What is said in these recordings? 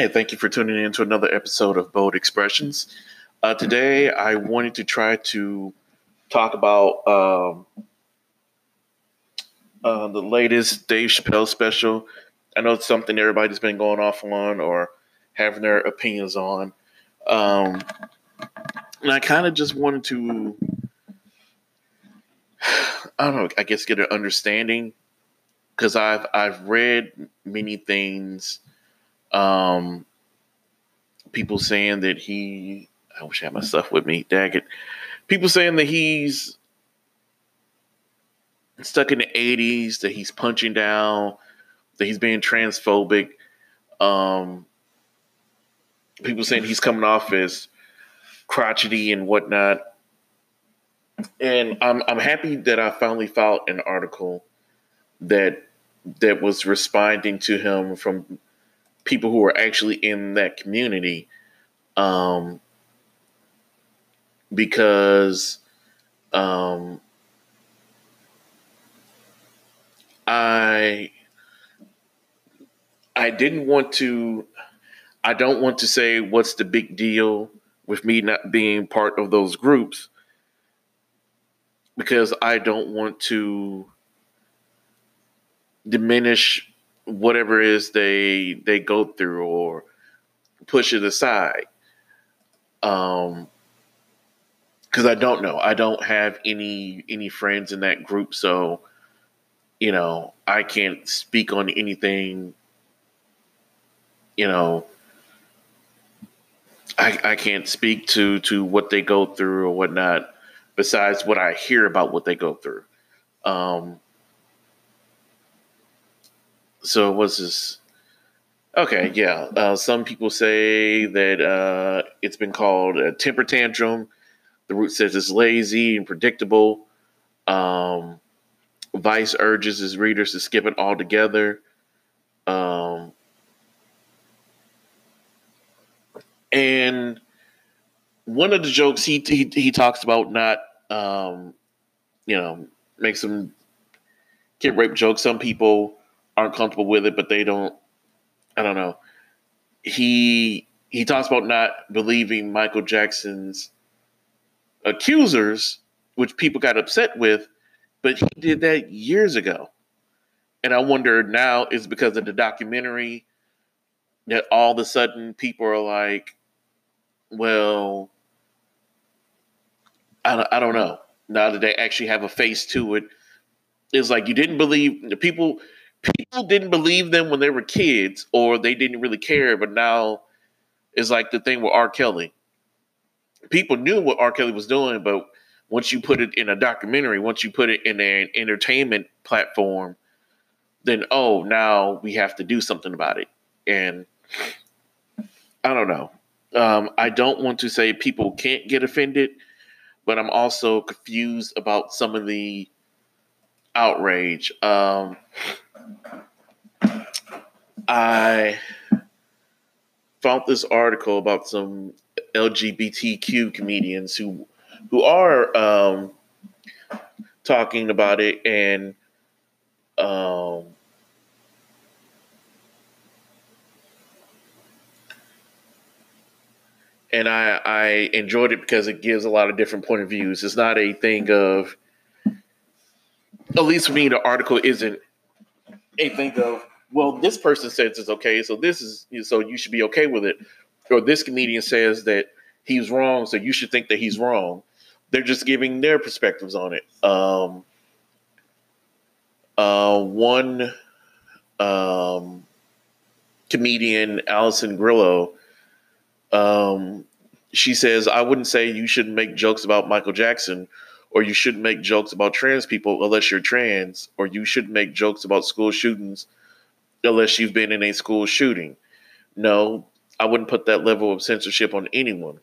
Hey, thank you for tuning in to another episode of Bold Expressions. Uh, today, I wanted to try to talk about um, uh, the latest Dave Chappelle special. I know it's something everybody's been going off on or having their opinions on. Um, and I kind of just wanted to, I don't know, I guess get an understanding because I've I've read many things. Um, people saying that he, I wish I had my stuff with me. Daggett. People saying that he's stuck in the 80s, that he's punching down, that he's being transphobic. Um, people saying he's coming off as crotchety and whatnot. And I'm I'm happy that I finally found an article that that was responding to him from people who are actually in that community. Um, because um, I I didn't want to I don't want to say what's the big deal with me not being part of those groups because I don't want to diminish whatever it is they they go through or push it aside. Um because I don't know. I don't have any any friends in that group, so you know, I can't speak on anything, you know, I, I can't speak to to what they go through or whatnot, besides what I hear about what they go through. Um, so what's this? Okay, yeah. Uh, some people say that uh, it's been called a temper tantrum. The root says it's lazy and predictable. Um, Vice urges his readers to skip it altogether. Um, and one of the jokes he he, he talks about not um, you know make some kid rape jokes. Some people aren't comfortable with it, but they don't. I don't know. He he talks about not believing Michael Jackson's accusers, which people got upset with, but he did that years ago. And I wonder now is because of the documentary that all of a sudden people are like, well, I don't, I don't know. Now that they actually have a face to it, it's like you didn't believe the people. People didn't believe them when they were kids, or they didn't really care. But now it's like the thing with R. Kelly. People knew what R. Kelly was doing, but once you put it in a documentary, once you put it in an entertainment platform, then oh, now we have to do something about it. And I don't know. Um, I don't want to say people can't get offended, but I'm also confused about some of the outrage. Um, I found this article about some LGBTQ comedians who who are um, talking about it and um, and I I enjoyed it because it gives a lot of different point of views. It's not a thing of at least for me, the article isn't a thing of well, this person says it's okay, so this is so you should be okay with it, or this comedian says that he's wrong, so you should think that he's wrong. They're just giving their perspectives on it. Um, uh, one um, comedian, Alison Grillo, um, she says, I wouldn't say you shouldn't make jokes about Michael Jackson or you shouldn't make jokes about trans people unless you're trans, or you shouldn't make jokes about school shootings unless you've been in a school shooting. No, I wouldn't put that level of censorship on anyone.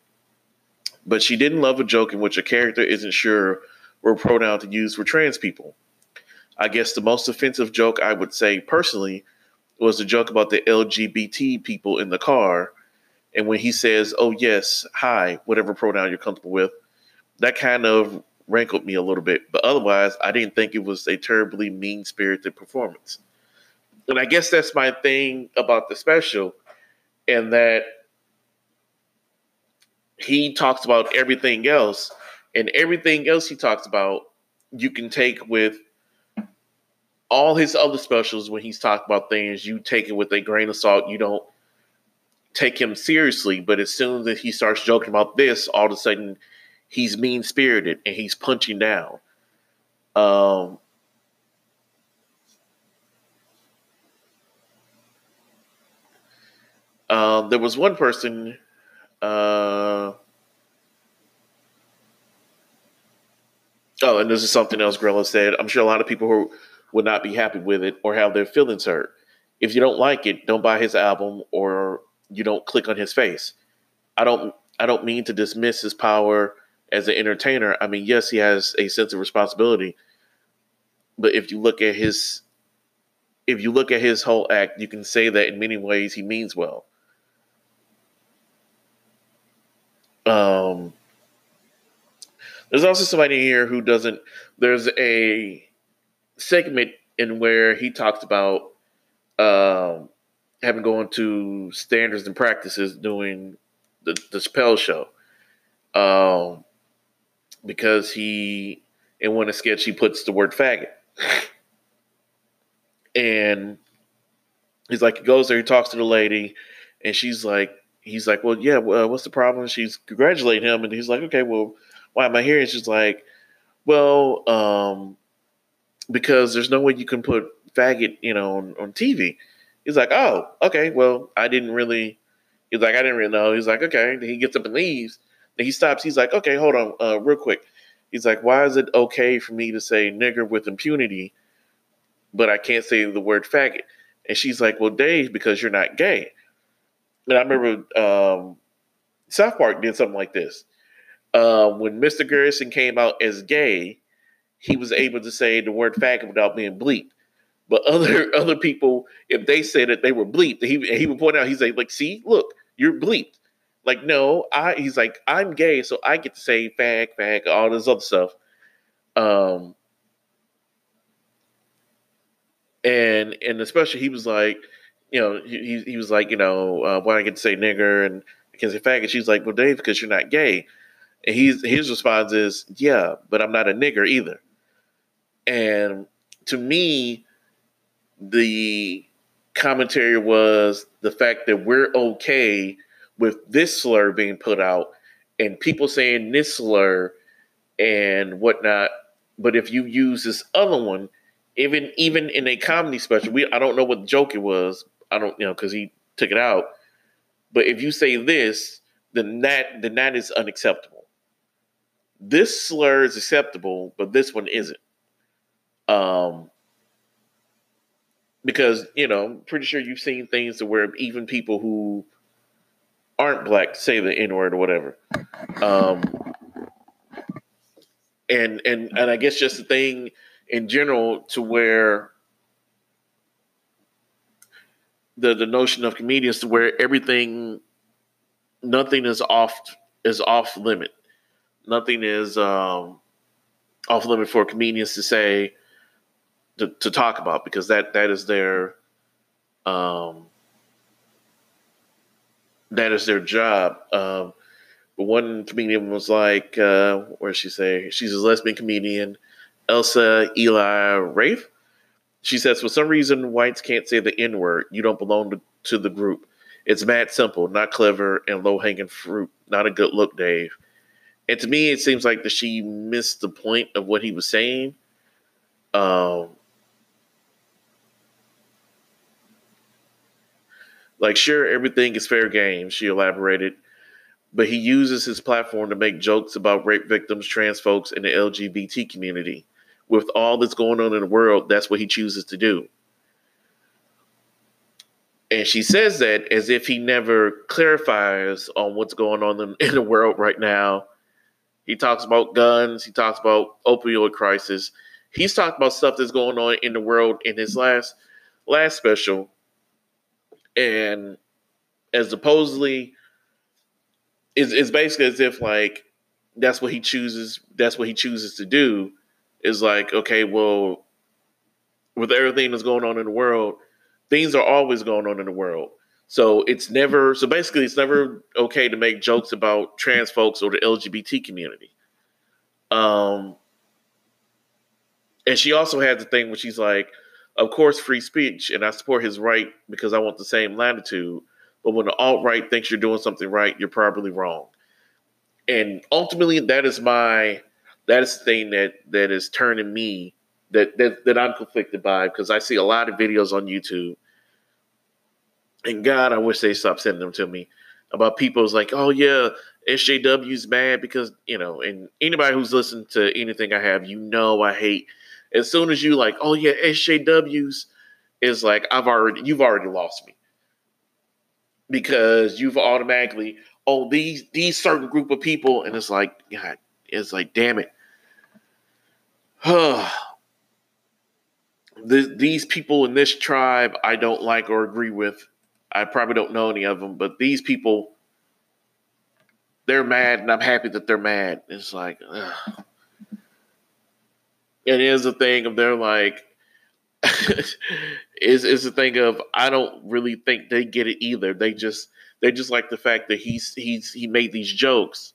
But she didn't love a joke in which a character isn't sure what pronoun to use for trans people. I guess the most offensive joke I would say personally was the joke about the LGBT people in the car. And when he says, oh, yes, hi, whatever pronoun you're comfortable with, that kind of rankled me a little bit. But otherwise, I didn't think it was a terribly mean spirited performance. And I guess that's my thing about the special and that he talks about everything else, and everything else he talks about, you can take with all his other specials when he's talking about things. You take it with a grain of salt. You don't take him seriously. But as soon as he starts joking about this, all of a sudden he's mean spirited and he's punching down. Um, um, there was one person. Uh, oh, and this is something else Grillo said. I'm sure a lot of people who would not be happy with it or have their feelings hurt. If you don't like it, don't buy his album or you don't click on his face. I don't I don't mean to dismiss his power as an entertainer. I mean, yes, he has a sense of responsibility. But if you look at his if you look at his whole act, you can say that in many ways he means well. Um there's also somebody here who doesn't there's a segment in where he talks about um, having gone to standards and practices doing the, the Chappelle show. Um, because he, in one of the sketch, he puts the word faggot. and he's like, he goes there, he talks to the lady, and she's like, he's like, well, yeah, well, what's the problem? she's congratulating him, and he's like, okay, well, why am I here? And she's like, well, um, because there's no way you can put faggot, you know, on, on TV. He's like, oh, okay, well, I didn't really. He's like, I didn't really know. He's like, okay. Then he gets up and leaves. Then he stops. He's like, okay, hold on, uh, real quick. He's like, why is it okay for me to say nigger with impunity, but I can't say the word faggot? And she's like, well, Dave, because you're not gay. And I remember um, South Park did something like this. Uh, when Mr. Garrison came out as gay, he was able to say the word faggot without being bleeped. But other other people, if they said that they were bleeped, he he would point out, he's like, like, see, look, you're bleeped. Like, no, I he's like, I'm gay, so I get to say fag, fag, all this other stuff. Um and and especially he was like, you know, he he was like, you know, uh, why I get to say nigger and can say faggot. She's like, well, Dave, because you're not gay. And he's his response is, yeah, but I'm not a nigger either. And to me, the commentary was the fact that we're okay with this slur being put out and people saying this slur and whatnot. But if you use this other one, even even in a comedy special, we I don't know what joke it was. I don't you know because he took it out. But if you say this, then that then that is unacceptable. This slur is acceptable, but this one isn't. Um, because you know, I'm pretty sure you've seen things to where even people who aren't black say the N word or whatever. Um, and and and I guess just the thing in general to where the the notion of comedians to where everything nothing is off is off limit. Nothing is um, off limit for comedians to say to, to talk about because that that is their um, that is their job. Um, one comedian was like, uh, where she say she's a lesbian comedian, Elsa Eli Rafe. She says, for some reason, whites can't say the N word. You don't belong to, to the group. It's mad simple, not clever, and low hanging fruit. Not a good look, Dave. And to me, it seems like that she missed the point of what he was saying. Um, Like, sure, everything is fair game, she elaborated, but he uses his platform to make jokes about rape victims, trans folks, and the LGBT community. With all that's going on in the world, that's what he chooses to do. And she says that as if he never clarifies on what's going on in, in the world right now. He talks about guns, he talks about opioid crisis. He's talked about stuff that's going on in the world in his last last special and as supposedly is is basically as if like that's what he chooses that's what he chooses to do is like okay well with everything that's going on in the world things are always going on in the world So it's never so basically it's never okay to make jokes about trans folks or the LGBT community. Um and she also had the thing where she's like, of course, free speech, and I support his right because I want the same latitude. But when the alt right thinks you're doing something right, you're probably wrong. And ultimately, that is my that is the thing that that is turning me that that, that I'm conflicted by because I see a lot of videos on YouTube and God, I wish they stopped sending them to me about people's like, oh yeah, SJW's mad because you know, and anybody who's listened to anything I have, you know, I hate. As soon as you like, oh yeah, SJW's is like, I've already, you've already lost me because you've automatically, oh these these certain group of people, and it's like, God, it's like, damn it. the, these people in this tribe I don't like or agree with I probably don't know any of them, but these people, they're mad, and I'm happy that they're mad. It's like, ugh. It is a thing of they're like, is is a thing of I don't really think they get it either. They just they just like the fact that he's he's he made these jokes,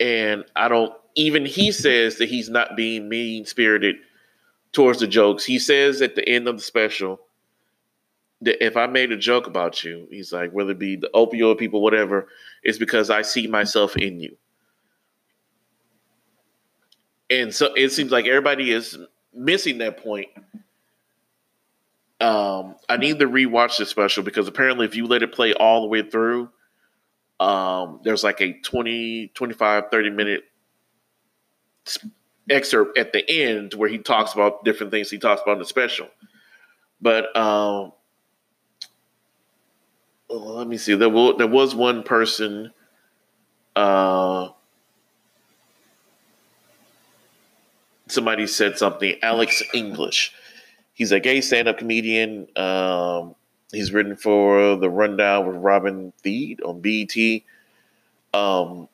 and I don't even he says that he's not being mean spirited towards the jokes. He says at the end of the special that if I made a joke about you, he's like, whether it be the opioid people, whatever, it's because I see myself in you. And so it seems like everybody is missing that point. Um, I need to rewatch this special because apparently, if you let it play all the way through, um, there's like a 20, 25, 30 minute excerpt at the end where he talks about different things he talks about in the special. But um, let me see. There, will, there was one person. Uh, somebody said something. Alex English. He's a gay stand-up comedian. Um, he's written for the Rundown with Robin Thede on BET. Um,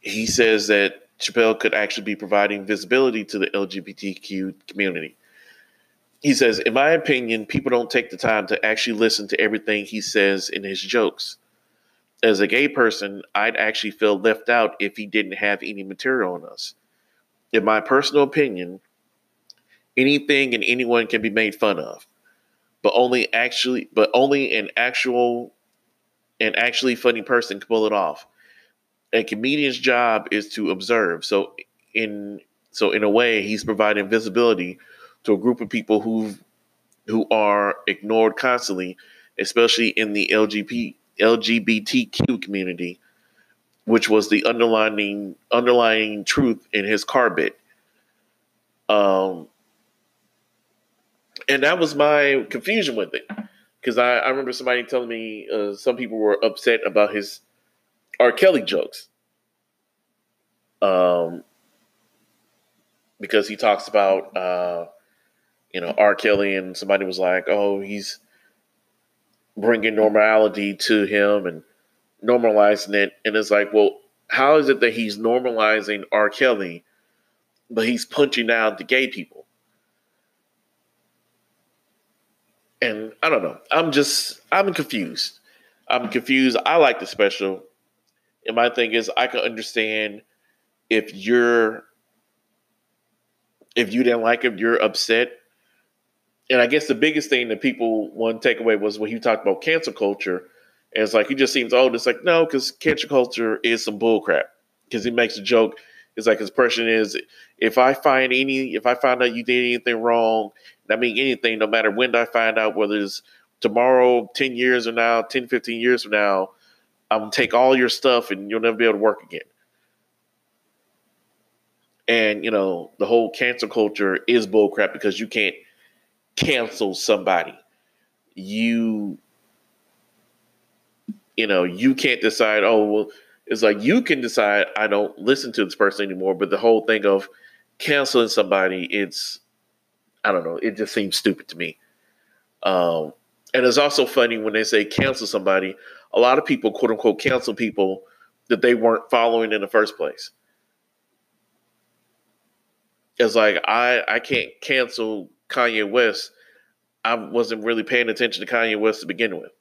he says that Chappelle could actually be providing visibility to the LGBTQ community he says, in my opinion, people don't take the time to actually listen to everything he says in his jokes. As a gay person, I'd actually feel left out if he didn't have any material on us. In my personal opinion, anything and anyone can be made fun of, but only actually, but only an actual, an actually funny person can pull it off. A comedian's job is to observe. So in so in a way, he's providing visibility to a group of people who who are ignored constantly, especially in the LGBT LGBTQ community, which was the underlying underlying truth in his car bit. Um, and that was my confusion with it, because I, I remember somebody telling me uh, some people were upset about his R. Kelly jokes. Um, because he talks about uh, you know, R. Kelly and somebody was like, oh, he's bringing normality to him and normalizing it. And it's like, well, how is it that he's normalizing R. Kelly, but he's punching down the gay people? And I don't know. I'm just, I'm confused. I'm confused. I like the special. And my thing is, I can understand if you're, if you didn't like him, you're upset and I guess the biggest thing that people one takeaway was when he talked about cancel culture. And it's like he just seems old. It's like no, because cancel culture is some bullcrap. Because he makes a joke. It's like his expression is, if I find any, if I find out you did anything wrong, I mean anything, no matter when I find out, whether it's tomorrow, 10 years from now, 10, 15 years from now, I'm gonna take all your stuff and you'll never be able to work again. And you know, the whole cancel culture is bullcrap because you can't cancel somebody. You you know, you can't decide, oh, well, it's like you can decide I don't listen to this person anymore, but the whole thing of canceling somebody, it's I don't know, it just seems stupid to me. Um, and it's also funny when they say cancel somebody, a lot of people quote unquote cancel people that they weren't following in the first place. It's like I I can't cancel Kanye West I wasn't really paying attention to Kanye West to begin with.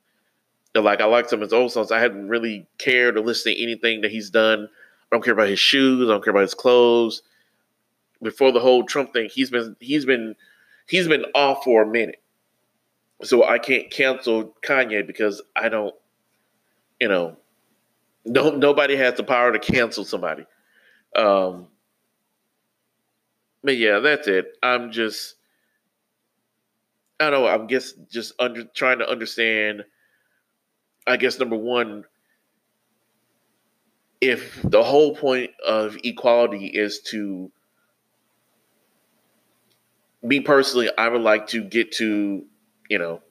Like I liked some of his old songs. I hadn't really cared or listened to anything that he's done. I don't care about his shoes. I don't care about his clothes. Before the whole Trump thing, he's been he's been he's been off for a minute. So I can't cancel Kanye because I don't, you know, no nobody has the power to cancel somebody. Um, but yeah, that's it. I'm just I don't know, I'm guess just under trying to understand I guess number one, if the whole point of equality is to me personally, I would like to get to, you know,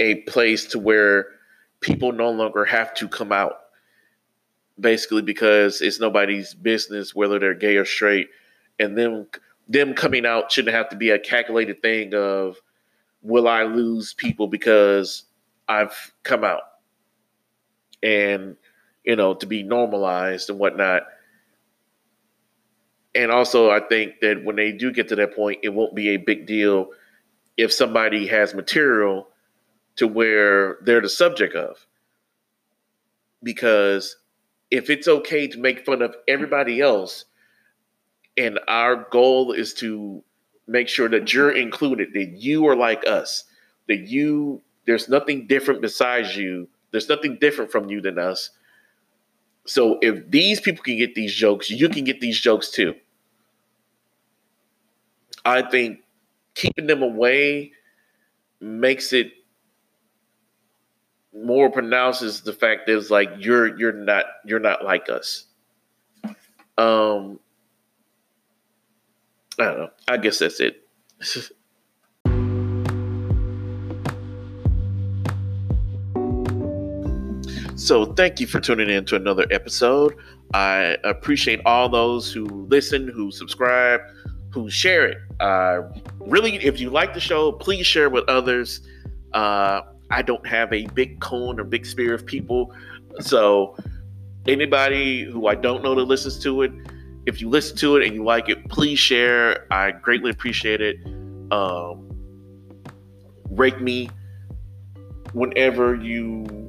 a place to where people no longer have to come out basically because it's nobody's business whether they're gay or straight. And them them coming out shouldn't have to be a calculated thing of will I lose people because I've come out? And you know to be normalized and whatnot. And also i think that when they do get to that point it won't be a big deal if somebody has material to where they're the subject of. Because if it's okay to make fun of everybody else and our goal is to make sure that you're included that you are like us that you there's nothing different besides you there's nothing different from you than us. So if these people can get these jokes, you can get these jokes too. I think keeping them away makes it more pronounces the fact that it's like you're you're not you're not like us. Um I don't know. I guess that's it. So, thank you for tuning in to another episode. I appreciate all those who listen, who subscribe, who share it. Uh, really, if you like the show, please share with others. Uh, I don't have a big cone or big spear of people. So, anybody who I don't know that listens to it, if you listen to it and you like it, please share. I greatly appreciate it. Um, rate me whenever you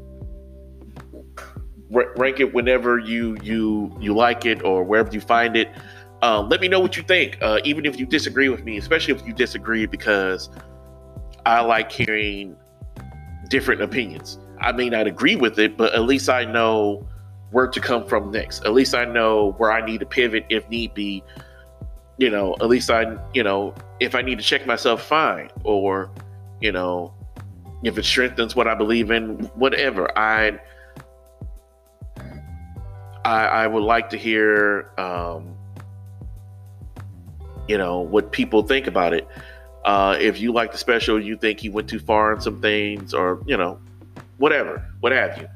rank it whenever you you you like it or wherever you find it. Um, let me know what you think, uh, even if you disagree with me, especially if you disagree, because I like hearing different opinions. I may not agree with it, but at least I know where to come from next. At least I know where I need to pivot if need be. You know, at least I, you know, if I need to check myself, fine. Or, you know, if it strengthens what I believe in, whatever. I I, I would like to hear, um, you know, what people think about it. Uh, if you like the special, you think he went too far in some things, or you know, whatever, what have you.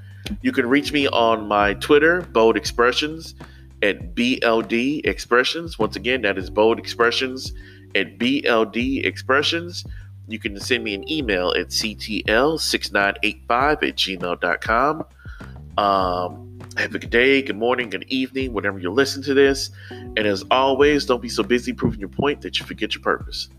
You can reach me on my Twitter, Bold Expressions, at BLD Expressions. Once again, that is Bold Expressions at BLD Expressions. You can send me an email at ctl6985 at gmail.com. Um, have a good day, good morning, good evening, whenever you listen to this. And as always, don't be so busy proving your point that you forget your purpose.